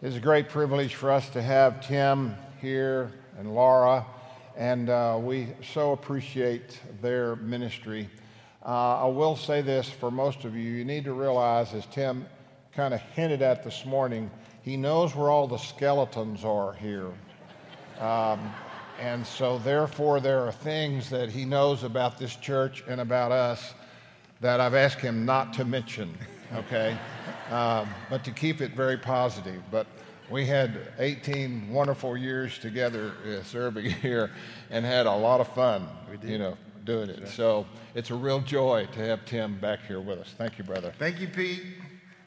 It's a great privilege for us to have Tim here and Laura, and uh, we so appreciate their ministry. Uh, I will say this for most of you you need to realize, as Tim kind of hinted at this morning, he knows where all the skeletons are here. Um, and so, therefore, there are things that he knows about this church and about us that I've asked him not to mention, okay? Um, but to keep it very positive. But we had 18 wonderful years together uh, serving here and had a lot of fun, you know, doing it. So it's a real joy to have Tim back here with us. Thank you, brother. Thank you, Pete.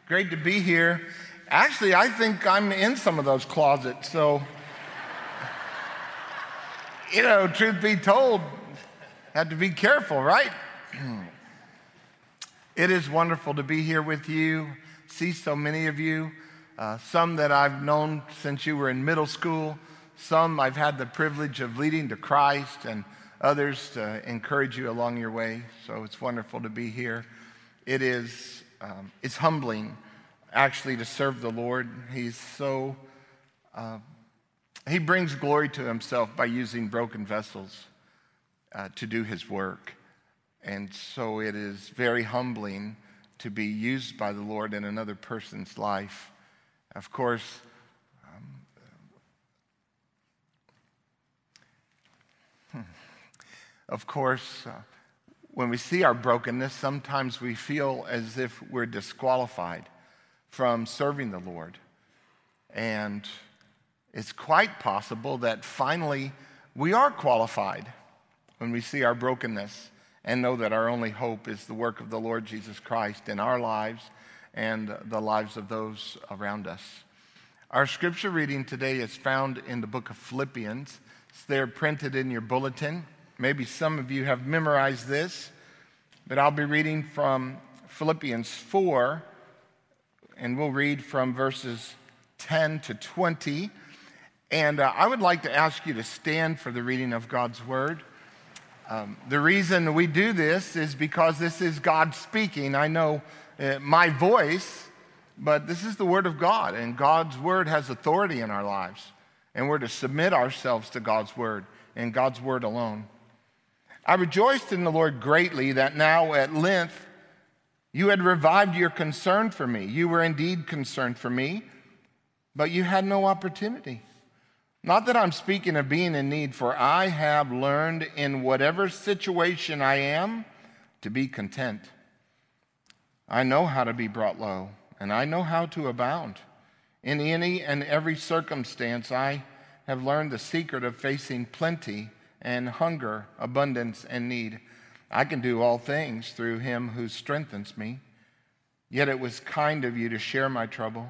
Great to be here. Actually, I think I'm in some of those closets. So, you know, truth be told, had to be careful, right? It is wonderful to be here with you, see so many of you, uh, some that I've known since you were in middle school, some I've had the privilege of leading to Christ, and others to encourage you along your way. So it's wonderful to be here. It is um, it's humbling, actually, to serve the Lord. He's so uh, he brings glory to himself by using broken vessels uh, to do his work. And so it is very humbling to be used by the Lord in another person's life. Of course, um, of course, uh, when we see our brokenness, sometimes we feel as if we're disqualified from serving the Lord. And it's quite possible that finally we are qualified when we see our brokenness and know that our only hope is the work of the Lord Jesus Christ in our lives and the lives of those around us. Our scripture reading today is found in the book of Philippians. It's there printed in your bulletin. Maybe some of you have memorized this, but I'll be reading from Philippians 4, and we'll read from verses 10 to 20. And uh, I would like to ask you to stand for the reading of God's word. Um, the reason we do this is because this is God speaking. I know uh, my voice, but this is the Word of God, and God's Word has authority in our lives. And we're to submit ourselves to God's Word and God's Word alone. I rejoiced in the Lord greatly that now at length you had revived your concern for me. You were indeed concerned for me, but you had no opportunity. Not that I'm speaking of being in need, for I have learned in whatever situation I am to be content. I know how to be brought low, and I know how to abound. In any and every circumstance, I have learned the secret of facing plenty and hunger, abundance and need. I can do all things through him who strengthens me. Yet it was kind of you to share my trouble.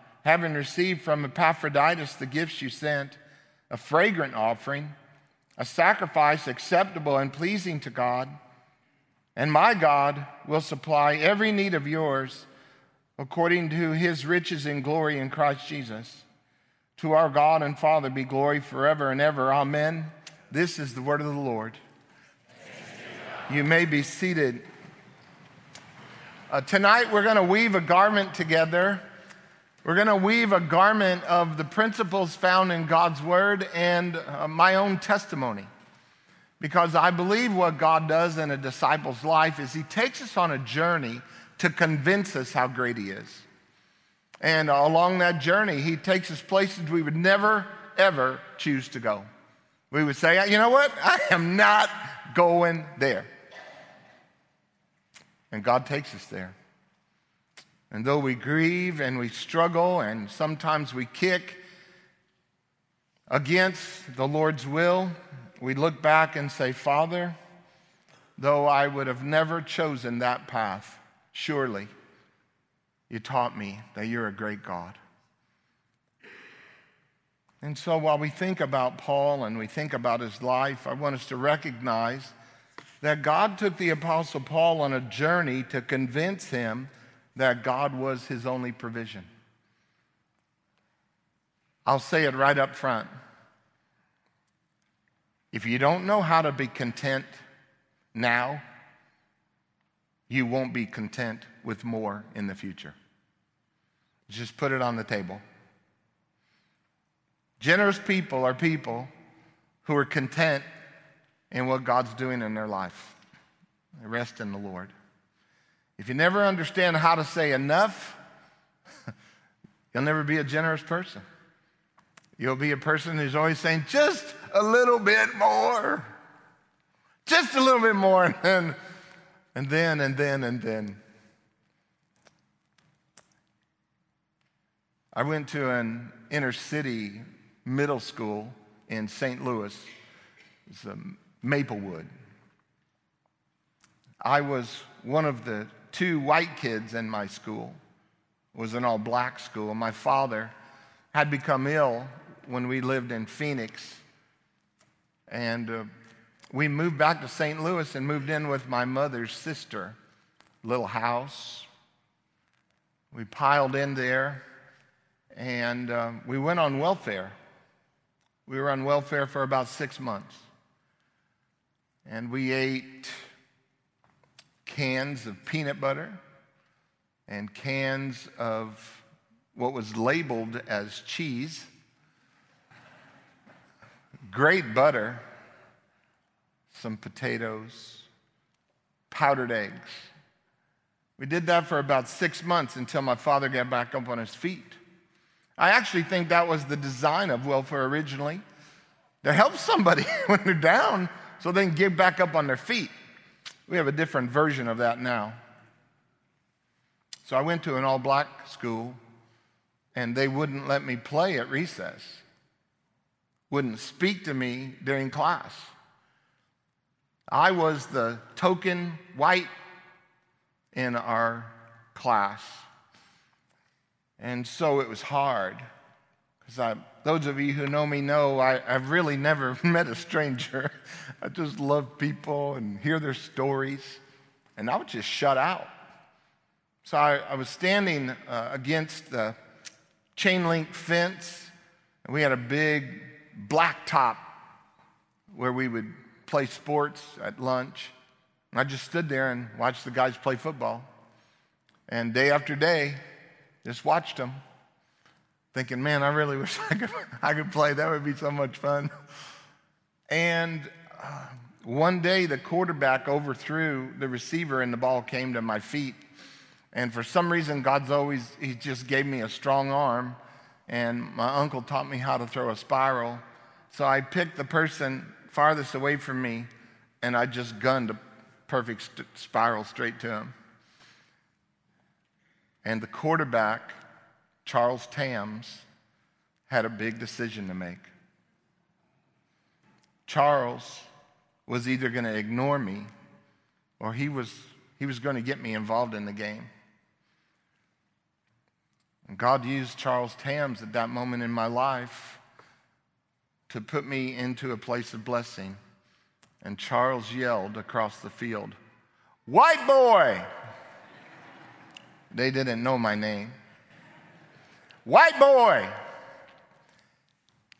having received from Epaphroditus the gifts you sent, a fragrant offering, a sacrifice acceptable and pleasing to God. And my God will supply every need of yours according to his riches in glory in Christ Jesus. To our God and Father be glory forever and ever. Amen. This is the word of the Lord. You may be seated. Uh, tonight we're going to weave a garment together we're going to weave a garment of the principles found in God's word and uh, my own testimony. Because I believe what God does in a disciple's life is he takes us on a journey to convince us how great he is. And along that journey, he takes us places we would never, ever choose to go. We would say, you know what? I am not going there. And God takes us there. And though we grieve and we struggle and sometimes we kick against the Lord's will, we look back and say, Father, though I would have never chosen that path, surely you taught me that you're a great God. And so while we think about Paul and we think about his life, I want us to recognize that God took the Apostle Paul on a journey to convince him that God was his only provision. I'll say it right up front. If you don't know how to be content now, you won't be content with more in the future. Just put it on the table. Generous people are people who are content in what God's doing in their life. They rest in the Lord. If you never understand how to say enough, you'll never be a generous person. You'll be a person who's always saying, just a little bit more. Just a little bit more. And then, and then, and then, and then. I went to an inner city middle school in St. Louis. It's Maplewood. I was one of the two white kids in my school. It was an all black school. My father had become ill when we lived in Phoenix. And uh, we moved back to St. Louis and moved in with my mother's sister. Little house. We piled in there and uh, we went on welfare. We were on welfare for about six months. And we ate cans of peanut butter and cans of what was labeled as cheese, great butter, some potatoes, powdered eggs. We did that for about six months until my father got back up on his feet. I actually think that was the design of welfare originally to help somebody when they're down so they can get back up on their feet. We have a different version of that now. So I went to an all black school and they wouldn't let me play at recess, wouldn't speak to me during class. I was the token white in our class. And so it was hard. Because those of you who know me know I, I've really never met a stranger. I just love people and hear their stories. And I was just shut out. So I, I was standing uh, against the chain link fence, and we had a big black top where we would play sports at lunch. And I just stood there and watched the guys play football. And day after day, just watched them, thinking, man, I really wish I could, I could play. That would be so much fun. And uh, one day, the quarterback overthrew the receiver, and the ball came to my feet. And for some reason, God's always, He just gave me a strong arm. And my uncle taught me how to throw a spiral. So I picked the person farthest away from me, and I just gunned a perfect st- spiral straight to him. And the quarterback, Charles Tams, had a big decision to make. Charles was either going to ignore me or he was, he was going to get me involved in the game. And God used Charles Tams at that moment in my life to put me into a place of blessing. And Charles yelled across the field, White boy! They didn't know my name. White boy,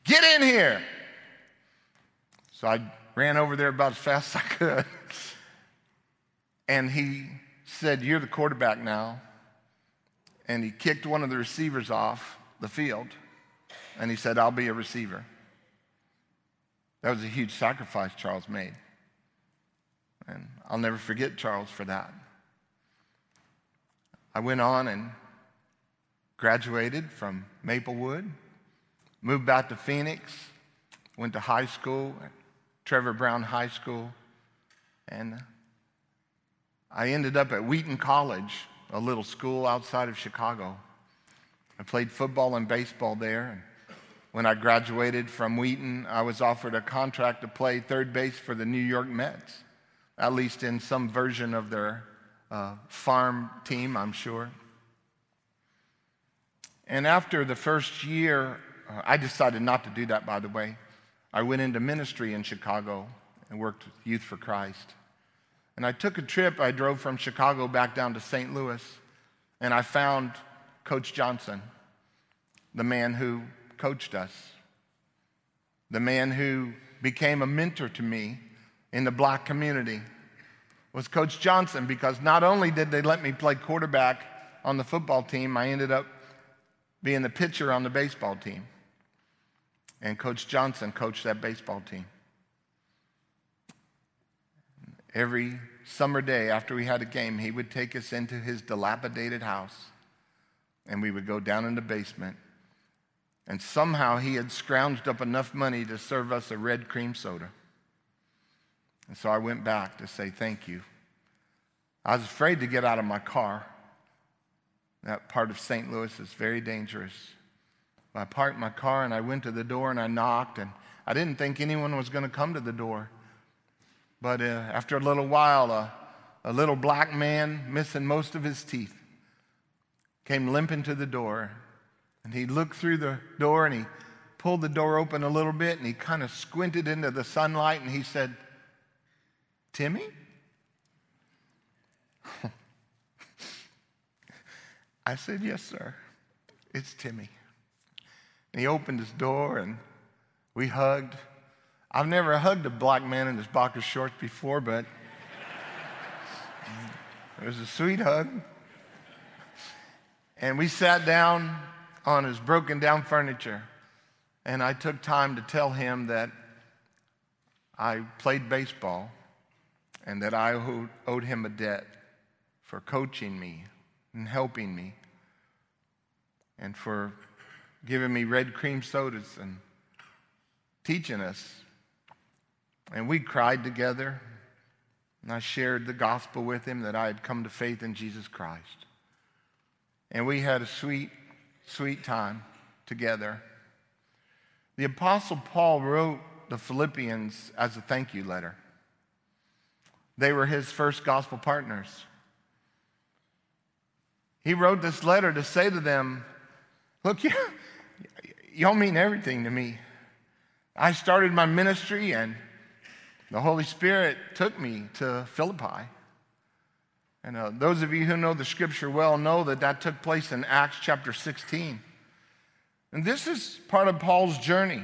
get in here. So I ran over there about as fast as I could. And he said, You're the quarterback now. And he kicked one of the receivers off the field. And he said, I'll be a receiver. That was a huge sacrifice Charles made. And I'll never forget Charles for that. I went on and graduated from Maplewood, moved back to Phoenix, went to high school, Trevor Browne High School, and I ended up at Wheaton College, a little school outside of Chicago. I played football and baseball there. And when I graduated from Wheaton, I was offered a contract to play third base for the New York Mets, at least in some version of their uh, farm team, I'm sure. And after the first year uh, I decided not to do that, by the way. I went into ministry in Chicago and worked with Youth for Christ. And I took a trip. I drove from Chicago back down to St. Louis, and I found Coach Johnson, the man who coached us, the man who became a mentor to me in the black community was Coach Johnson because not only did they let me play quarterback on the football team, I ended up being the pitcher on the baseball team. And Coach Johnson coached that baseball team. Every summer day after we had a game, he would take us into his dilapidated house and we would go down in the basement. And somehow he had scrounged up enough money to serve us a red cream soda. And so I went back to say thank you. I was afraid to get out of my car. That part of St. Louis is very dangerous. I parked my car and I went to the door and I knocked, and I didn't think anyone was going to come to the door. But uh, after a little while, uh, a little black man, missing most of his teeth, came limping to the door. And he looked through the door and he pulled the door open a little bit and he kind of squinted into the sunlight and he said, Timmy? I said, Yes, sir. It's Timmy. And he opened his door and we hugged. I've never hugged a black man in his boxer shorts before, but it was a sweet hug. And we sat down on his broken down furniture. And I took time to tell him that I played baseball and that I owed him a debt for coaching me and helping me and for giving me red cream sodas and teaching us. And we cried together, and I shared the gospel with him that I had come to faith in Jesus Christ. And we had a sweet, sweet time together. The Apostle Paul wrote the Philippians as a thank you letter. They were his first gospel partners. He wrote this letter to say to them, Look, you, y'all mean everything to me. I started my ministry, and the Holy Spirit took me to Philippi. And uh, those of you who know the scripture well know that that took place in Acts chapter 16. And this is part of Paul's journey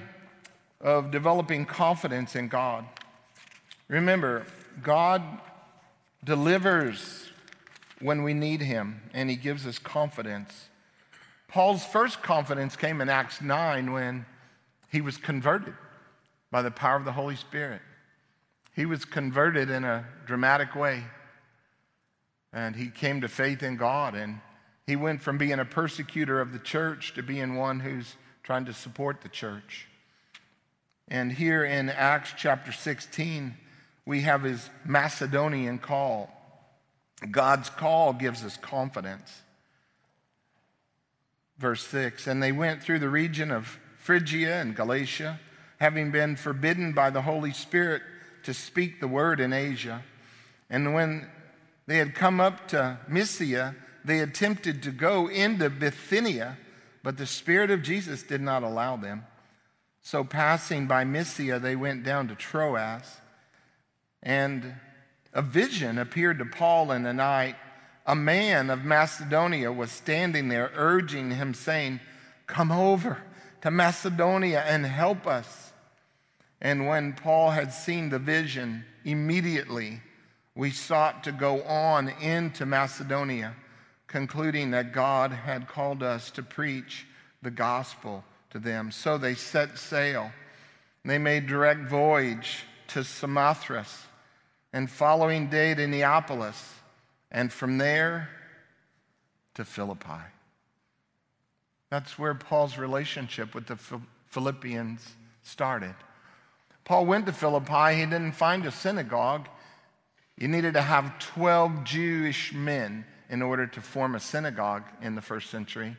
of developing confidence in God. Remember, God delivers when we need Him, and He gives us confidence. Paul's first confidence came in Acts 9 when he was converted by the power of the Holy Spirit. He was converted in a dramatic way, and he came to faith in God, and he went from being a persecutor of the church to being one who's trying to support the church. And here in Acts chapter 16, we have his Macedonian call. God's call gives us confidence. Verse 6 And they went through the region of Phrygia and Galatia, having been forbidden by the Holy Spirit to speak the word in Asia. And when they had come up to Mysia, they attempted to go into Bithynia, but the Spirit of Jesus did not allow them. So, passing by Mysia, they went down to Troas. And a vision appeared to Paul in the night. A man of Macedonia was standing there, urging him, saying, Come over to Macedonia and help us. And when Paul had seen the vision, immediately we sought to go on into Macedonia, concluding that God had called us to preach the gospel to them. So they set sail. They made direct voyage to Samothrace and following day to Neapolis, and from there to Philippi. That's where Paul's relationship with the Philippians started. Paul went to Philippi, he didn't find a synagogue. You needed to have 12 Jewish men in order to form a synagogue in the first century.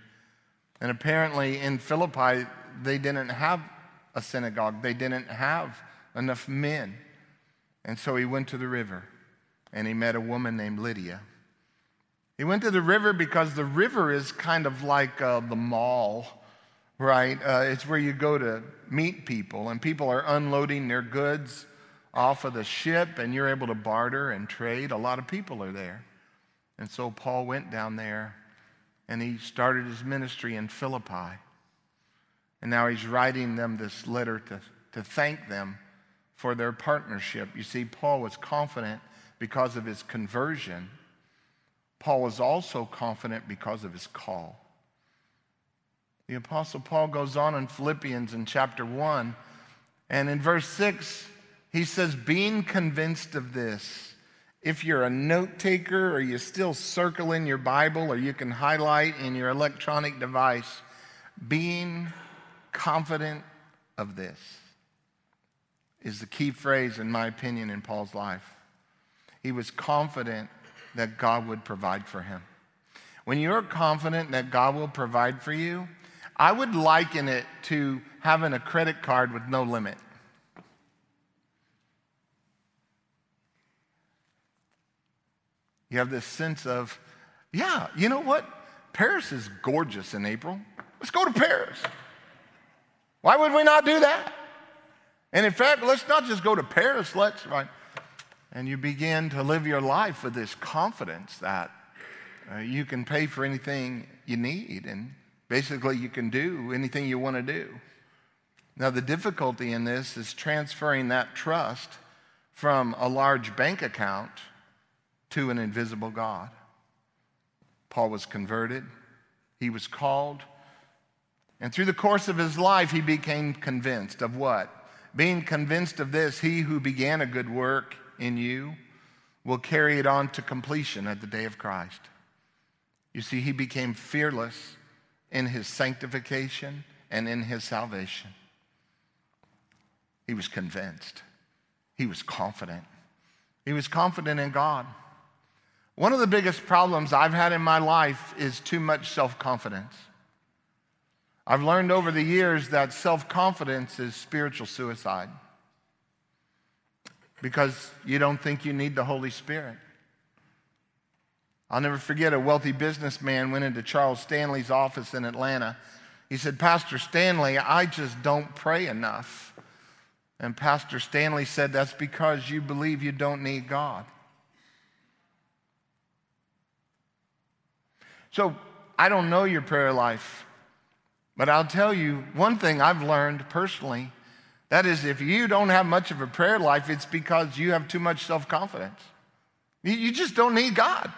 And apparently in Philippi, they didn't have a synagogue, they didn't have enough men. And so he went to the river and he met a woman named Lydia. He went to the river because the river is kind of like uh, the mall right? Uh, it's where you go to meet people, and people are unloading their goods off of the ship, and you're able to barter and trade. A lot of people are there. And so Paul went down there and he started his ministry in Philippi. And now he's writing them this letter to, to thank them for their partnership. You see, Paul was confident because of his conversion. Paul was also confident because of his call. The Apostle Paul goes on in Philippians in chapter 1, and in verse 6, he says, Being convinced of this, if you're a note taker or you still circle in your Bible or you can highlight in your electronic device, being confident of this is the key phrase, in my opinion, in Paul's life. He was confident that God would provide for him. When you're confident that God will provide for you, I would liken it to having a credit card with no limit. You have this sense of, yeah, you know what? Paris is gorgeous in April. Let's go to Paris. Why would we not do that? And in fact, let's not just go to Paris, let's, right? And you begin to live your life with this confidence that uh, you can pay for anything you need and basically you can do anything you want to do. Now, the difficulty in this is transferring that trust from a large bank account to an invisible God. Paul was converted, he was called, and through the course of his life, he became convinced of what? Being convinced of this, he who began a good work in you will carry it on to completion at the day of Christ. You see, he became fearless in his sanctification and in his salvation. He was convinced, he was confident. He was confident in God. One of the biggest problems I've had in my life is too much self confidence. I've learned over the years that self confidence is spiritual suicide because you don't think you need the Holy Spirit. I'll never forget a wealthy businessman went into Charles Stanley's office in Atlanta. He said, Pastor Stanley, I just don't pray enough. And Pastor Stanley said, That's because you believe you don't need God. So I don't know your prayer life, but I'll tell you one thing I've learned personally. That is, if you don't have much of a prayer life, it's because you have too much self confidence. You just don't need God.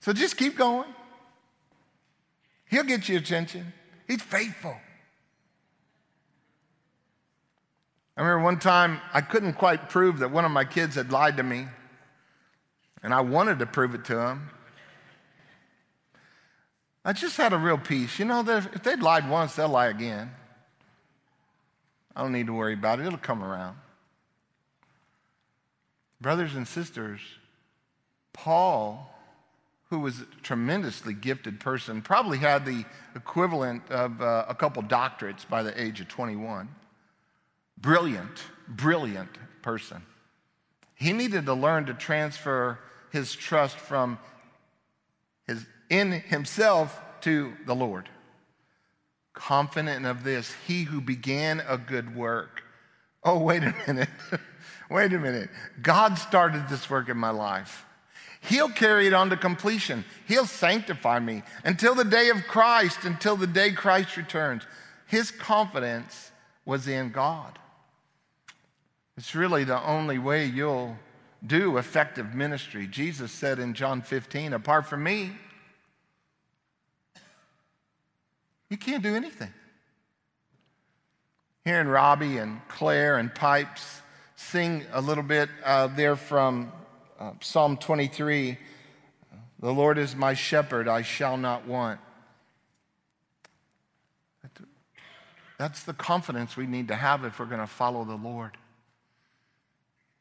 So just keep going. He'll get your attention. He's faithful. I remember one time I couldn't quite prove that one of my kids had lied to me, and I wanted to prove it to him. I just had a real peace. You know, that if they'd lied once, they'll lie again. I don't need to worry about it, it'll come around. Brothers and sisters, Paul, who was a tremendously gifted person, probably had the equivalent of uh, a couple doctorates by the age of 21. Brilliant, brilliant person. He needed to learn to transfer his trust from his in himself to the Lord. Confident of this, he who began a good work. Oh, wait a minute. wait a minute. God started this work in my life. He'll carry it on to completion. He'll sanctify me until the day of Christ, until the day Christ returns. His confidence was in God. It's really the only way you'll do effective ministry. Jesus said in John 15, apart from me, You can't do anything. Hearing Robbie and Claire and Pipes sing a little bit uh, there from uh, Psalm 23 The Lord is my shepherd, I shall not want. That's the confidence we need to have if we're going to follow the Lord.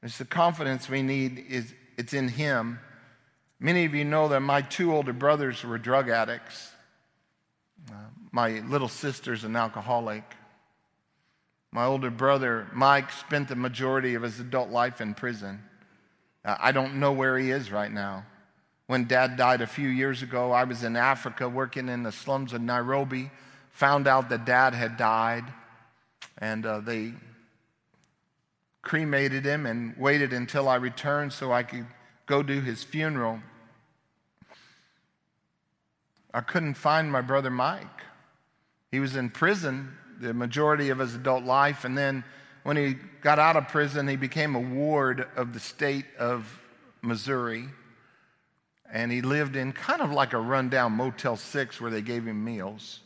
It's the confidence we need is it's in him. Many of you know that my two older brothers were drug addicts. Uh, my little sister's an alcoholic. My older brother, Mike, spent the majority of his adult life in prison. Uh, I don't know where he is right now. When dad died a few years ago, I was in Africa working in the slums of Nairobi found out that dad had died, and uh, they cremated him and waited until I returned so I could go do his funeral. I couldn't find my brother Mike. He was in prison the majority of his adult life, and then when he got out of prison, he became a ward of the state of Missouri. And he lived in kind of like a rundown Motel 6 where they gave him meals.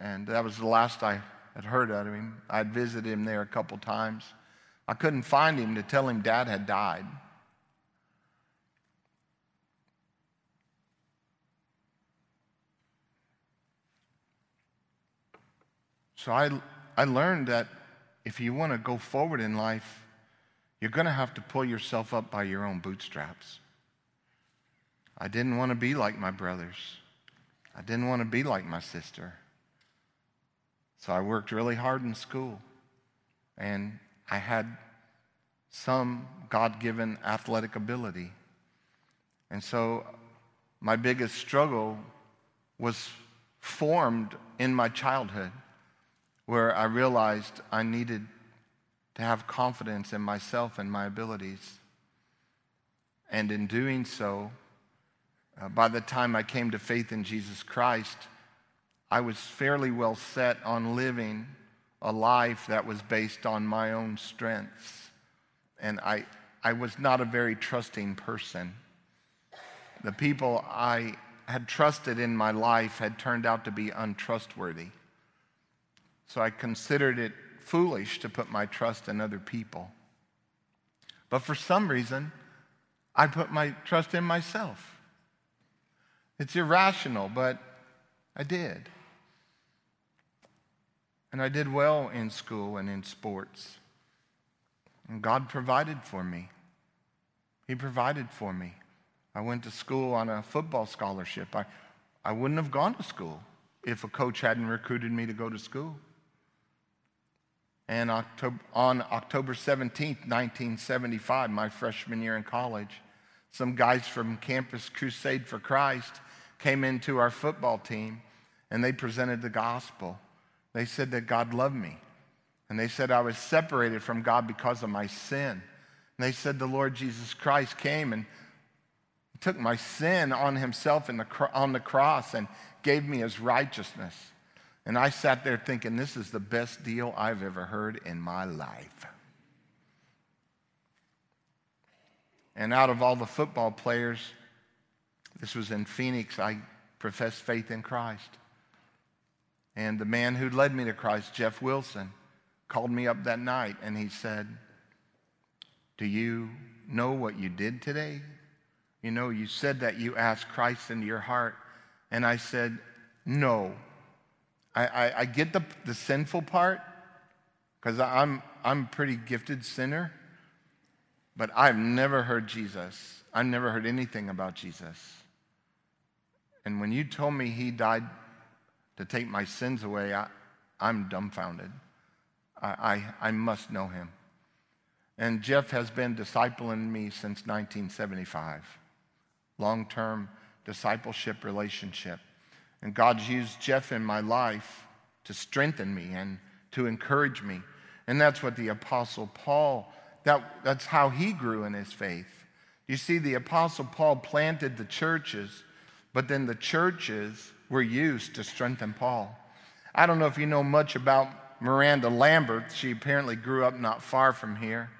And that was the last I had heard of him. I'd visited him there a couple times. I couldn't find him to tell him dad had died. So I, I learned that if you want to go forward in life, you're going to have to pull yourself up by your own bootstraps. I didn't want to be like my brothers. I didn't want to be like my sister. So I worked really hard in school. And I had some God given athletic ability. And so my biggest struggle was formed in my childhood where I realized I needed to have confidence in myself and my abilities. And in doing so, uh, by the time I came to faith in Jesus Christ, I was fairly well set on living a life that was based on my own strengths. And I, I was not a very trusting person. The people I had trusted in my life had turned out to be untrustworthy. So I considered it foolish to put my trust in other people. But for some reason, I put my trust in myself. It's irrational, but I did. And I did well in school and in sports. And God provided for me. He provided for me. I went to school on a football scholarship. I, I wouldn't have gone to school if a coach hadn't recruited me to go to school. And October, on October 17th, 1975, my freshman year in college, some guys from Campus Crusade for Christ came into our football team and they presented the gospel. They said that God loved me. And they said I was separated from God because of my sin. And they said the Lord Jesus Christ came and took my sin on himself the, on the cross and gave me his righteousness. And I sat there thinking, this is the best deal I've ever heard in my life. And out of all the football players, this was in Phoenix, I professed faith in Christ. And the man who led me to Christ, Jeff Wilson, called me up that night and he said, Do you know what you did today? You know, you said that you asked Christ into your heart. And I said, No. I, I, I get the, the sinful part because I'm, I'm a pretty gifted sinner, but I've never heard Jesus. I've never heard anything about Jesus. And when you told me he died to take my sins away, I, I'm dumbfounded. I, I, I must know him. And Jeff has been discipling me since 1975. Long term discipleship relationship. And God's used Jeff in my life to strengthen me and to encourage me. And that's what the Apostle Paul, that, that's how he grew in his faith. You see, the Apostle Paul planted the churches, but then the churches were used to strengthen Paul. I don't know if you know much about Miranda Lambert. She apparently grew up not far from here,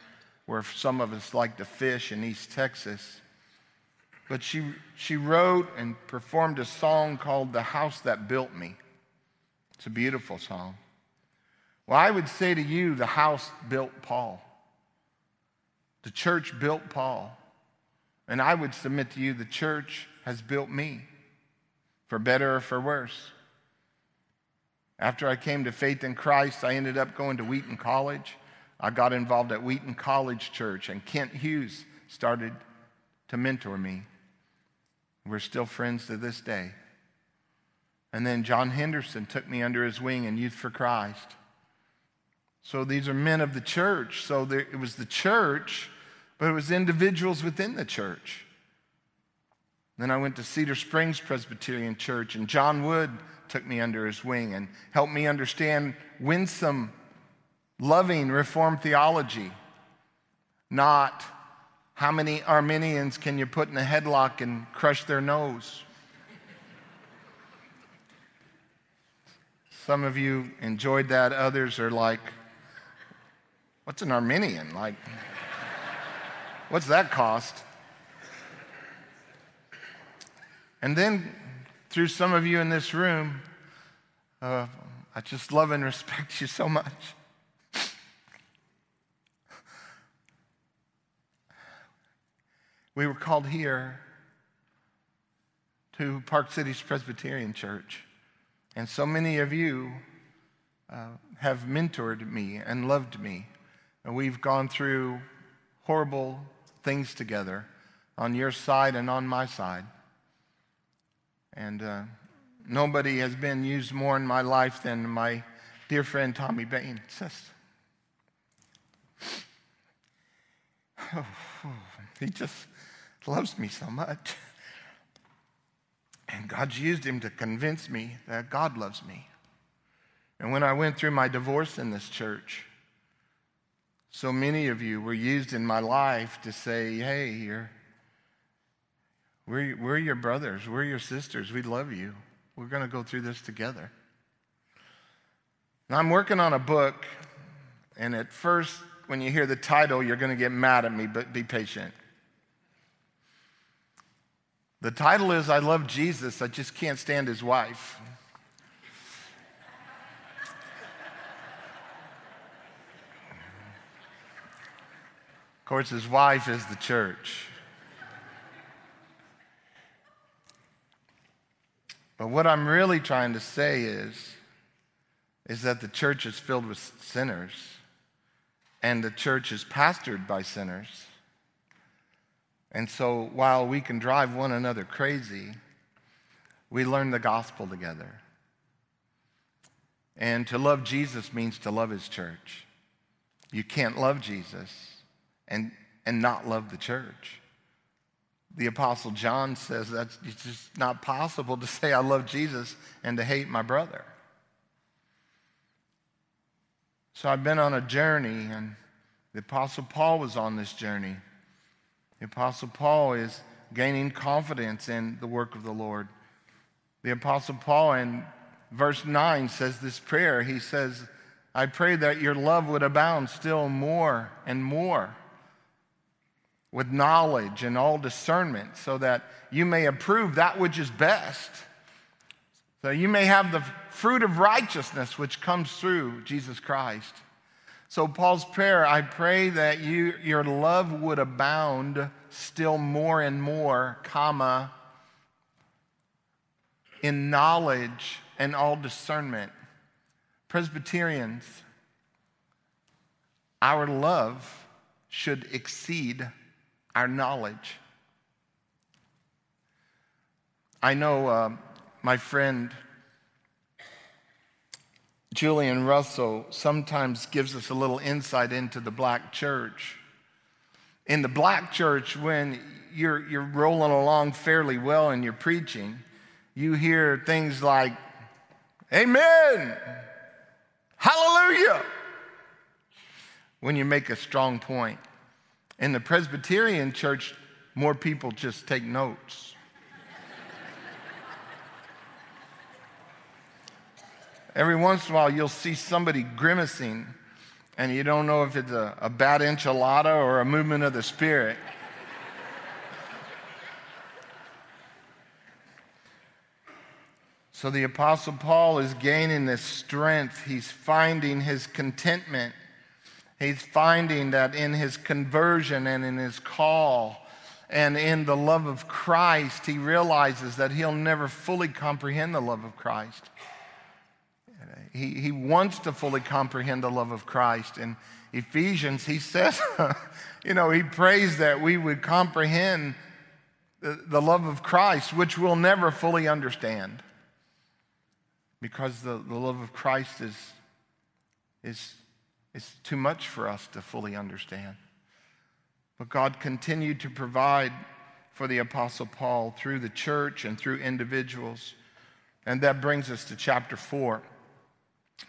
where some of us like to fish in East Texas but she, she wrote and performed a song called The House That Built Me. It's a beautiful song. Well, I would say to you, the house built Paul. The church built Paul. And I would submit to you, the church has built me, for better or for worse. After I came to faith in Christ, I ended up going to Wheaton College. I got involved at Wheaton College Church, and Kent Hughes started to mentor me. We're still friends to this day. And then John Henderson took me under his wing in Youth for Christ. So these are men of the church. So there, it was the church, but it was individuals within the church Then I went to Cedar Springs Presbyterian Church, and John Wood took me under his wing and helped me understand winsome, loving Reformed theology, not how many Arminians can you put in a headlock and crush their nose. Some of you enjoyed that, others are like, What's an Arminian? Like, what's that cost? And then, through some of you in this room, uh, I just love and respect you so much. We were called here to Park Cities Presbyterian Church. And so many of you uh, have mentored me and loved me. And we've gone through horrible things together on your side and on my side. And uh, nobody has been used more in my life than my dear friend Tommy Bain. Just, oh, he just loves me so much. And God's used him to convince me that God loves me. And when I went through my divorce in this church, so many of you were used in my life to say, hey, you're, we're, we're your brothers, we're your sisters, we love you. We're going to go through this together. Now, I'm working on a book, and at first, when you hear the title, you're going to get mad at me, but be patient. The title is I Love Jesus, I just can't stand his wife. Of course, his wife is the church. But what I'm really trying to say is, is that the church is filled with sinners, and the church is pastored by sinners. And so while we can drive one another crazy, we learn the gospel together. And to love Jesus means to love his church. You can't love Jesus and, and not love the church. The Apostle John says that it's just not possible to say, I love Jesus and to hate my brother. So I've been on a journey, and the Apostle Paul was on this journey. The Apostle Paul is gaining confidence in the work of the Lord. The Apostle Paul in verse 9 says this prayer. He says, I pray that your love would abound still more and more with knowledge and all discernment, so that you may approve that which is best. So you may have the fruit of righteousness which comes through Jesus Christ. So, Paul's prayer I pray that you, your love would abound still more and more, comma, in knowledge and all discernment. Presbyterians, our love should exceed our knowledge. I know uh, my friend Julian Russell sometimes gives us a little insight into the black church. In the black church, when you're, you're rolling along fairly well and you're preaching, you hear things like, Amen, Hallelujah, when you make a strong point. In the Presbyterian church, more people just take notes. Every once in a while, you'll see somebody grimacing, and you don't know if it's a, a bad enchilada or a movement of the Spirit. So the Apostle Paul is gaining this strength. He's finding his contentment. He's finding that in his conversion and in his call and in the love of Christ, he realizes that he'll never fully comprehend the love of Christ he, he wants to fully comprehend the love of Christ. In Ephesians, he says, you know, he prays that we would comprehend the, the love of Christ, which we'll never fully understand. Because the, the love of Christ is, is, is too much for us to fully understand. But God continued to provide for the Apostle Paul through the church and through individuals. And that brings us to chapter 4,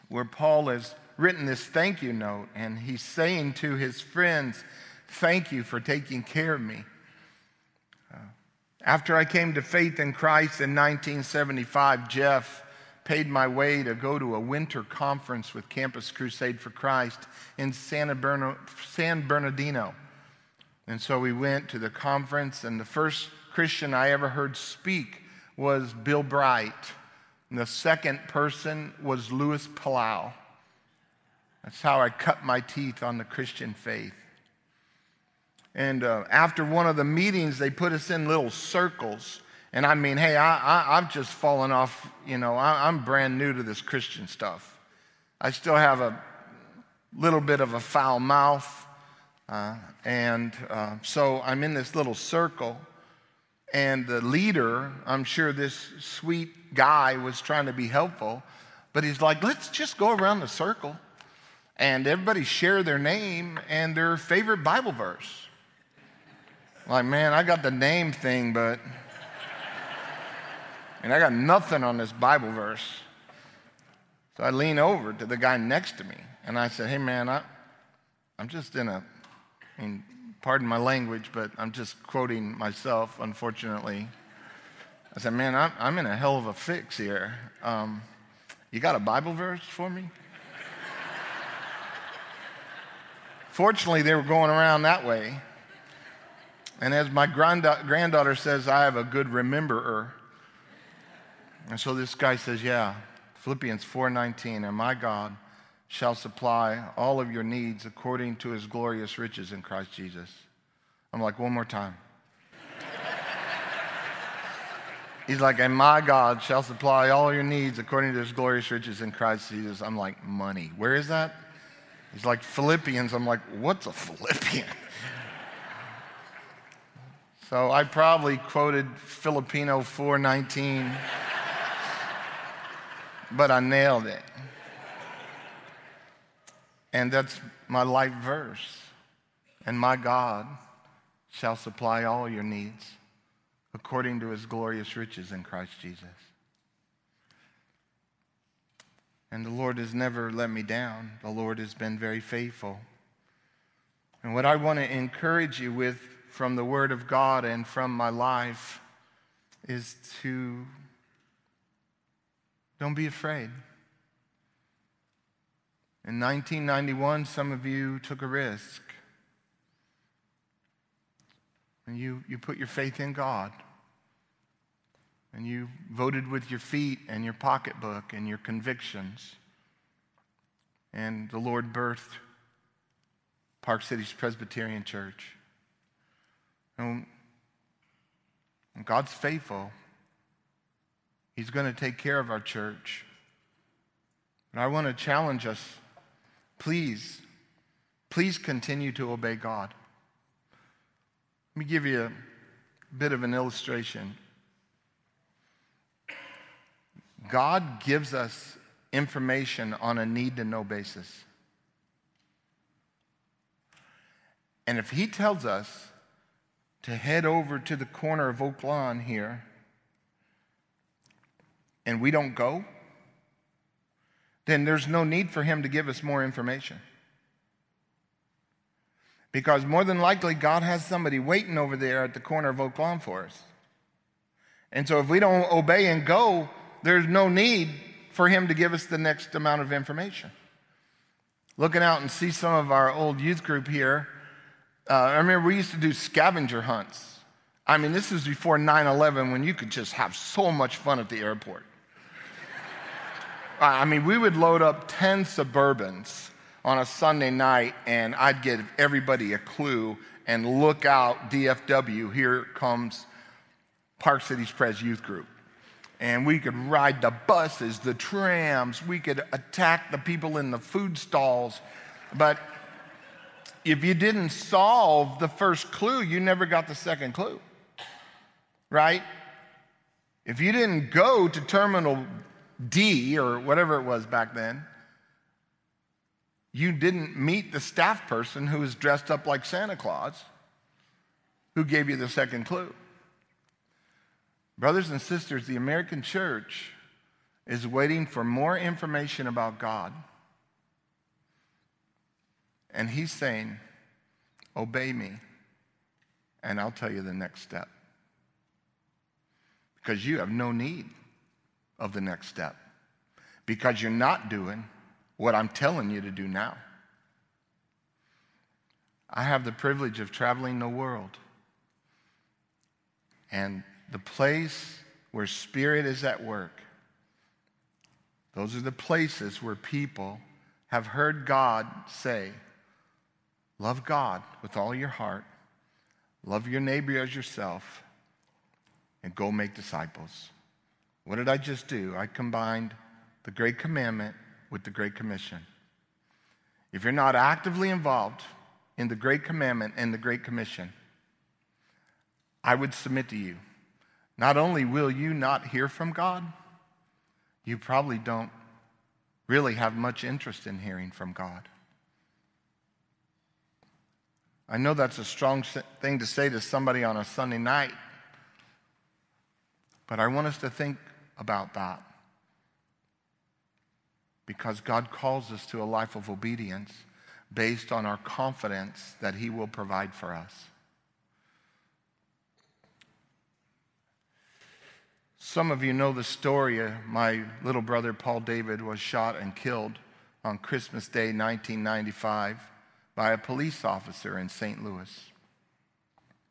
where Paul has written this thank you note, and he's saying to his friends, Thank you for taking care of me. Uh, after I came to faith in Christ in 1975, Jeff paid my way to go to a winter conference with Campus Crusade for Christ in Santa Berna, San Bernardino. And so we went to the conference, and the first Christian I ever heard speak was Bill Bright. And the second person was Luis Palau. That's how I cut my teeth on the Christian faith. And uh, after one of the meetings, they put us in little circles. And I mean, hey, I, have just fallen off, you know, I, I'm brand new to this Christian stuff. I still have a little bit of a foul mouth. Uh, and uh, so I'm in this little circle. And the leader, I'm sure this sweet guy was trying to be helpful, but he's like, let's just go around the circle and everybody share their name and their favorite Bible verse. Like, man, I got the name thing, but and I got nothing on this Bible verse. So I lean over to the guy next to me and I said, Hey man, I, I'm just in a, I mean, pardon my language, but I'm just quoting myself, unfortunately. I said, Man, I'm, I'm in a hell of a fix here. Um, you got a Bible verse for me? Fortunately, they were going around that way. And as my granddaughter says, I have a good rememberer. And so this guy says, Yeah, Philippians 4:19, and my God shall supply all of your needs according to his glorious riches in Christ Jesus. I'm like, one more time. He's like, and my God shall supply all your needs according to his glorious riches in Christ Jesus. I'm like, money. Where is that? He's like, Philippians. I'm like, what's a Philippian? so I probably quoted Filipino 419, but I nailed it. And that's my life verse. And my God shall supply all your needs according to his glorious riches in Christ Jesus. And the Lord has never let me down. The Lord has been very faithful. And what I want to encourage you with from the Word of God and from my life is to don't be afraid. In 1991, some of you took a risk. And you, you put your faith in God. And you voted with your feet and your pocketbook and your convictions. And the Lord birthed Park Cities Presbyterian Church. And God's faithful. He's going to take care of our church. But I want to challenge us please, please continue to obey God. Let me give you a bit of an illustration. God gives us information on a need to know basis. And if He tells us to head over to the corner of Oak Lawn here, and we don't go, then there's no need for Him to give us more information. Because more than likely, God has somebody waiting over there at the corner of Oak Lawn for us. And so if we don't obey and go, there's no need for him to give us the next amount of information. Looking out and see some of our old youth group here. Uh, I remember we used to do scavenger hunts. I mean, this was before 9 11 when you could just have so much fun at the airport. I mean, we would load up 10 Suburbans on a Sunday night, and I'd give everybody a clue and look out, DFW, here comes Park Cities Pres Youth Group and we could ride the buses, the trams, we could attack the people in the food stalls. But if you didn't solve the first clue, you never got the second clue, right? If you didn't go to Terminal D or whatever it was back then, you didn't meet the staff person who was dressed up like Santa Claus who gave you the second clue. Brothers and sisters, the American church is waiting for more information about God. And he's saying, Obey me, and I'll tell you the next step. Because you have no need of the next step, because you're not doing what I'm telling you to do now. I have the privilege of traveling the world. And the place where Spirit is at work, those are the places where people have heard God say, Love God with all your heart, love your neighbor as yourself, and go make disciples. What did I just do? I combined the Great Commandment with the Great Commission. If you're not actively involved in the Great Commandment and the Great Commission, I would submit to you not only will you not hear from God, you probably don't really have much interest in hearing from God. I know that's a strong thing to say to somebody on a Sunday night, but I want us to think about that because God calls us to a life of obedience based on our confidence that He will provide for us. Some of you know the story. Uh, my little brother Paul David was shot and killed on Christmas Day 1995 by a police officer in St. Louis,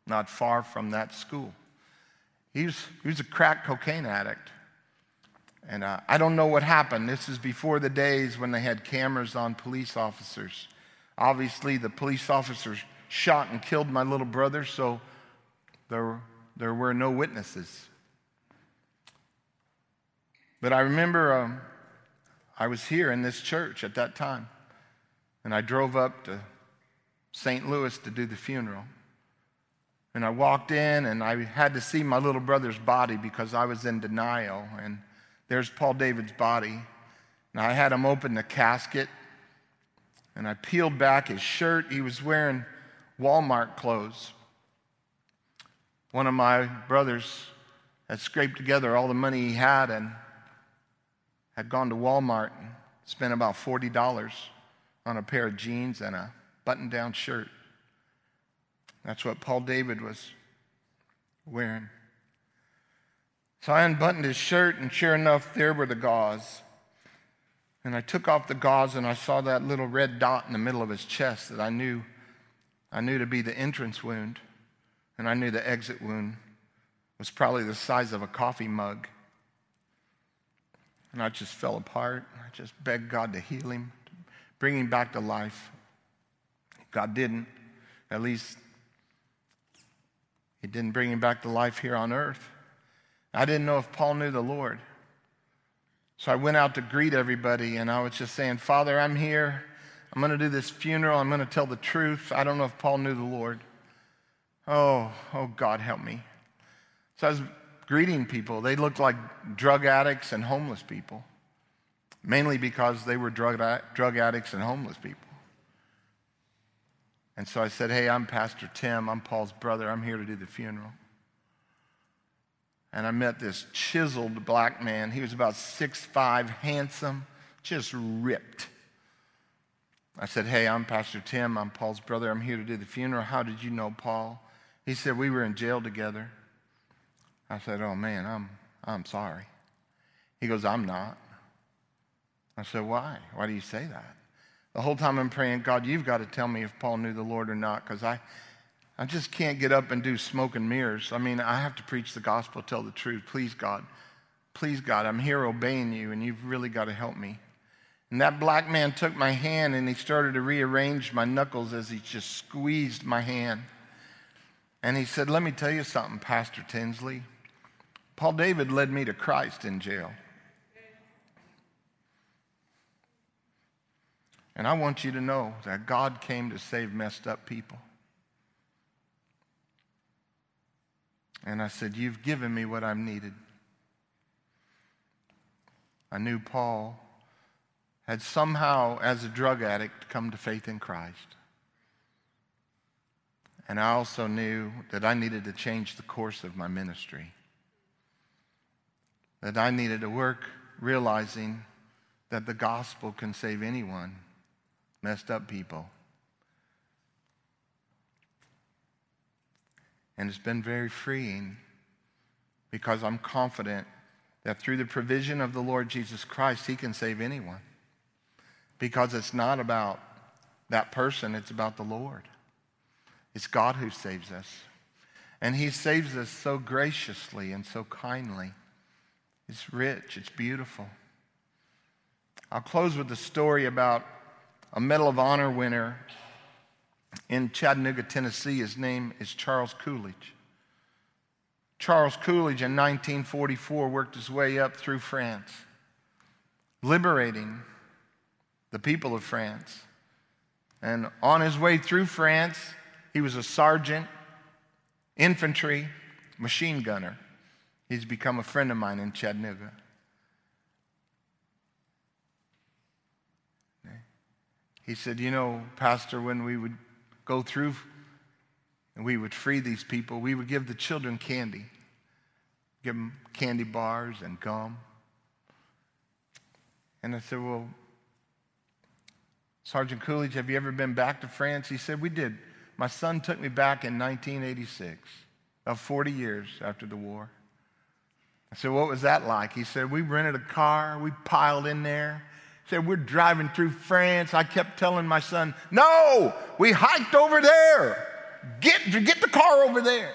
not far from that school. He was, he was a crack cocaine addict. And uh, I don't know what happened. This is before the days when they had cameras on police officers. Obviously, the police officers shot and killed my little brother, so there, there were no witnesses. But I remember um, I was here in this church at that time, and I drove up to St. Louis to do the funeral. And I walked in, and I had to see my little brother's body because I was in denial. And there's Paul David's body. And I had him open the casket and I peeled back his shirt. He was wearing Walmart clothes. One of my brothers had scraped together all the money he had and had gone to Walmart and spent about $40 on a pair of jeans and a button down shirt. That's what Paul David was wearing. So I unbuttoned his shirt, and sure enough, there were the gauze. And I took off the gauze and I saw that little red dot in the middle of his chest that I knew I knew to be the entrance wound. And I knew the exit wound was probably the size of a coffee mug. And I just fell apart. I just begged God to heal him, to bring him back to life. God didn't. At least he didn't bring him back to life here on earth. I didn't know if Paul knew the Lord. So I went out to greet everybody and I was just saying, Father, I'm here. I'm going to do this funeral. I'm going to tell the truth. I don't know if Paul knew the Lord. Oh, oh, God, help me. So I was greeting people. They looked like drug addicts and homeless people, mainly because they were drug, drug addicts and homeless people. And so I said, Hey, I'm Pastor Tim. I'm Paul's brother. I'm here to do the funeral and I met this chiseled black man. He was about six five, handsome, just ripped. I said, Hey, I'm Pastor Tim. I'm Paul's brother. I'm here to do the funeral. How did you know Paul? He said, We were in jail together. I said, Oh, man, I'm, I'm sorry. He goes, I'm not. I said, Why? Why do you say that? The whole time I'm praying, God, you've got to tell me if Paul knew the Lord or not, because I, I just can't get up and do smoke and mirrors. I mean, I have to preach the gospel, tell the truth. Please, God. Please, God, I'm here obeying you, and you've really got to help me. And that black man took my hand and he started to rearrange my knuckles as he just squeezed my hand. And he said, Let me tell you something, Pastor Tinsley. Paul David led me to Christ in jail. And I want you to know that God came to save messed up people. And I said, You've given me what I'm needed. I knew Paul had somehow, as a drug addict, come to faith in Christ. And I also knew that I needed to change the course of my ministry. that I needed to work realizing that the gospel can save anyone, messed up people. And it's been very freeing because I'm confident that through the provision of the Lord Jesus Christ, He can save anyone. Because it's not about that person, it's about the Lord. It's God who saves us. And He saves us so graciously and so kindly. It's rich, it's beautiful. I'll close with a story about a Medal of Honor winner in Chattanooga, Tennessee. His name is Charles Coolidge. Charles Coolidge in 1944 worked his way up through France, liberating the people of France. And on his way through France, he was a sergeant, infantry, machine gunner. He's become a friend of mine in Chattanooga. He said, You know, Pastor, when we would go through and we would free these people, we would give the children candy, give them candy bars and gum. And I said, Well, Sergeant Coolidge, have you ever been back to France? He said, We did. My son took me back in 1986, about 40 years after the war. I said, What was that like? He said, We rented a car, we piled in there. Said, We're driving through France. I kept telling my son, No, we hiked over there. Get, get the car over there.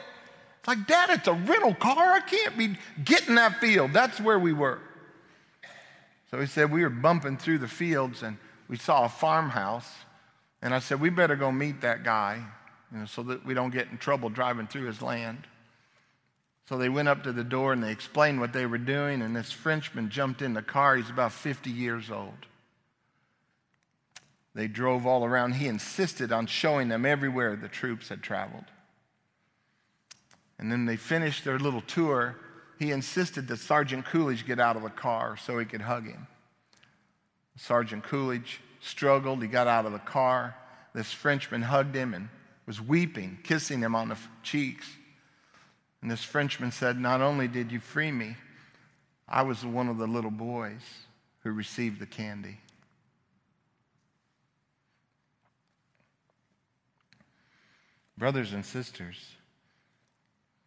It's like, Dad, it's a rental car. I can't be getting that field. That's where we were. So he said, We were bumping through the fields and we saw a farmhouse. And I said, We better go meet that guy you know, so that we don't get in trouble driving through his land. So they went up to the door and they explained what they were doing. And this Frenchman jumped in the car. He's about 50 years old. They drove all around. He insisted on showing them everywhere the troops had traveled. And then they finished their little tour. He insisted that Sergeant Coolidge get out of the car so he could hug him. Sergeant Coolidge struggled. He got out of the car. This Frenchman hugged him and was weeping, kissing him on the cheeks. And this Frenchman said, Not only did you free me, I was one of the little boys who received the candy. Brothers and sisters,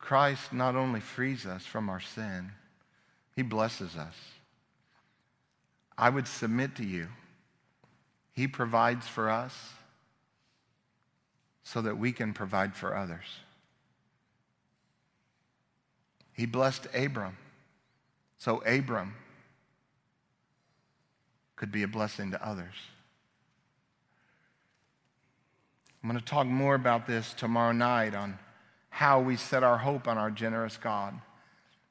Christ not only frees us from our sin, he blesses us. I would submit to you, he provides for us so that we can provide for others. He blessed Abram so Abram could be a blessing to others. I'm going to talk more about this tomorrow night on how we set our hope on our generous God.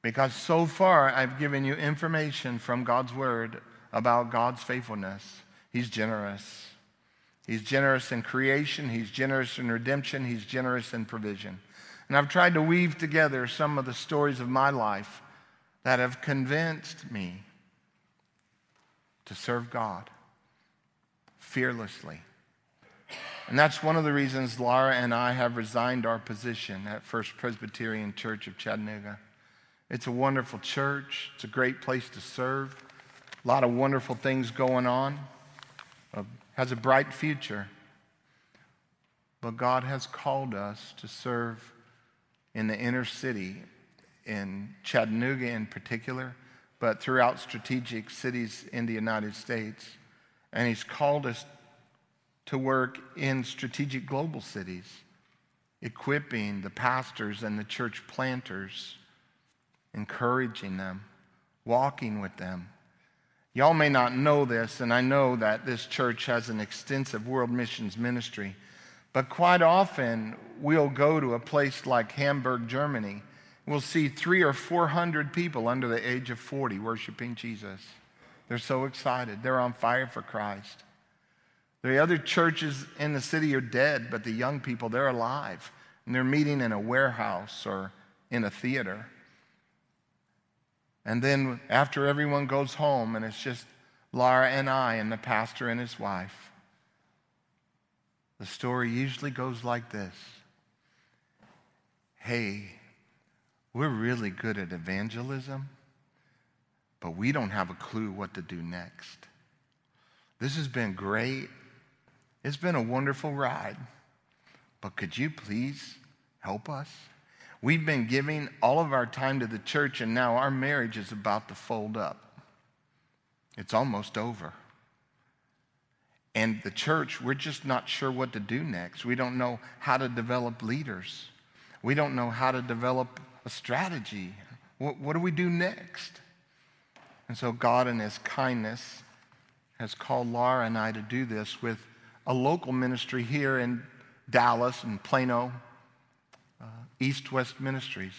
Because so far, I've given you information from God's Word about God's faithfulness. He's generous. He's generous in creation, He's generous in redemption, He's generous in provision. And I've tried to weave together some of the stories of my life that have convinced me to serve God fearlessly. And that's one of the reasons Laura and I have resigned our position at First Presbyterian Church of Chattanooga. It's a wonderful church, it's a great place to serve, a lot of wonderful things going on, uh, has a bright future. But God has called us to serve in the inner city, in Chattanooga in particular, but throughout strategic cities in the United States. And He's called us to work in strategic global cities, equipping the pastors and the church planters, encouraging them, walking with them. Y'all may not know this, and I know that this church has an extensive world missions ministry. But quite often, we'll go to a place like Hamburg, Germany. We'll see three or 400 people under the age of 40 worshiping Jesus. They're so excited. They're on fire for Christ. The other churches in the city are dead, but the young people, they're alive. And they're meeting in a warehouse or in a theater. And then after everyone goes home, and it's just Laura and I and the pastor and his wife, the story usually goes like this Hey, we're really good at evangelism, but we don't have a clue what to do next. This has been great. It's been a wonderful ride. But could you please help us? We've been giving all of our time to the church, and now our marriage is about to fold up. It's almost over. And the church, we're just not sure what to do next. We don't know how to develop leaders. We don't know how to develop a strategy. What, what do we do next? And so, God, in His kindness, has called Laura and I to do this with a local ministry here in Dallas and Plano, uh, East West Ministries.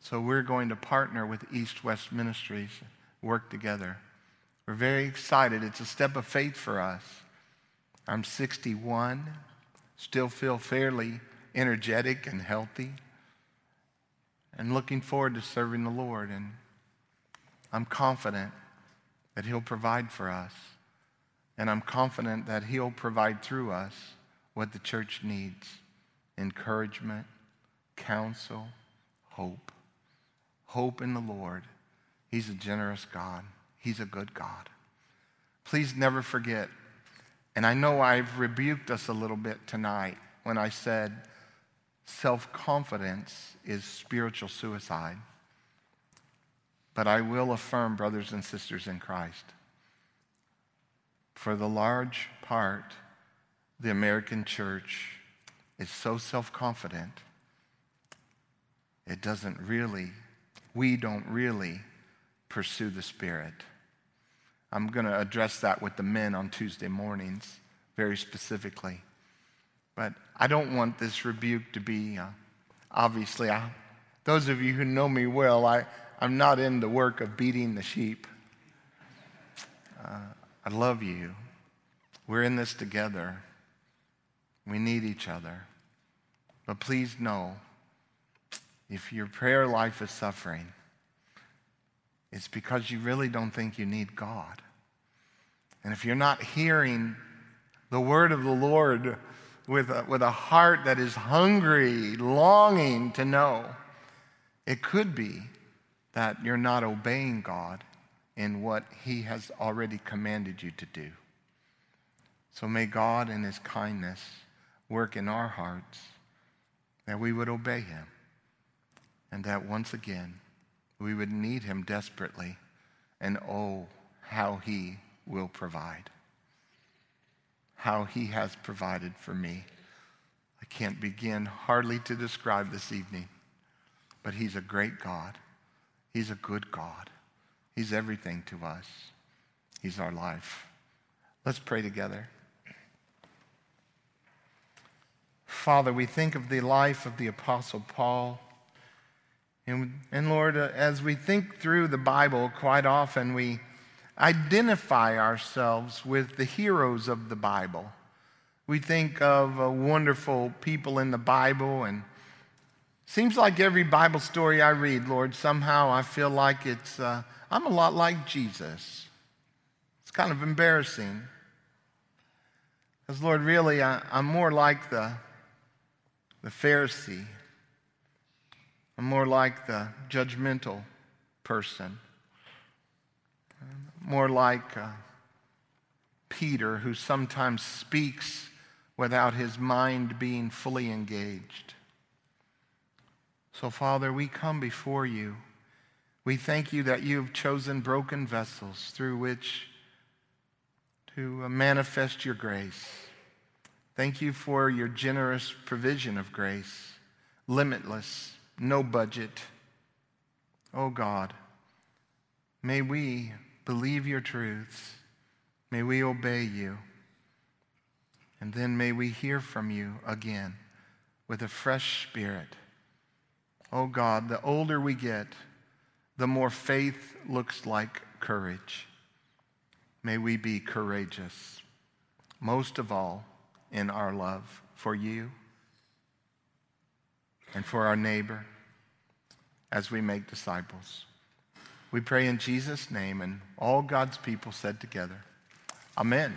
So we're going to partner with East West Ministries, work together. We're very excited. It's a step of faith for us. I'm 61, still feel fairly energetic and healthy, and looking forward to serving the Lord. And I'm confident that He'll provide for us. And I'm confident that He'll provide through us what the church needs encouragement, counsel, hope. Hope in the Lord. He's a generous God, He's a good God. Please never forget, and I know I've rebuked us a little bit tonight when I said self confidence is spiritual suicide. But I will affirm, brothers and sisters in Christ, for the large part, the American church is so self confident, it doesn't really, we don't really pursue the Spirit. I'm going to address that with the men on Tuesday mornings very specifically. But I don't want this rebuke to be, uh, obviously, I, those of you who know me well, I, I'm not in the work of beating the sheep. Uh, I love you. We're in this together. We need each other. But please know if your prayer life is suffering, it's because you really don't think you need God. And if you're not hearing the word of the Lord with a, with a heart that is hungry, longing to know, it could be that you're not obeying God in what He has already commanded you to do. So may God, in His kindness, work in our hearts that we would obey Him and that once again we would need Him desperately. And oh, how He will provide. How He has provided for me. I can't begin hardly to describe this evening, but He's a great God. He's a good God. He's everything to us. He's our life. Let's pray together. Father, we think of the life of the Apostle Paul. And, Lord, uh, as we think through the Bible, quite often we identify ourselves with the heroes of the Bible. We think of uh, wonderful people in the Bible and Seems like every Bible story I read, Lord, somehow I feel like it's, uh, I'm a lot like Jesus. It's kind of embarrassing. Because, Lord, really, I, I'm more like the, the Pharisee. I'm more like the judgmental person. More like uh, Peter, who sometimes speaks without his mind being fully engaged. So, Father, we come before you. We thank you that you've chosen broken vessels through which to uh, manifest your grace. Thank you for your generous provision of grace, limitless, no budget. Oh God, may we believe your truths. May we obey you. And then may we hear from you again with a fresh spirit. Oh God, the older we get, the more faith looks like courage. May we be courageous, most of all in our love for you and for our neighbor as we make disciples. We pray in Jesus' name, and all God's people said together, Amen.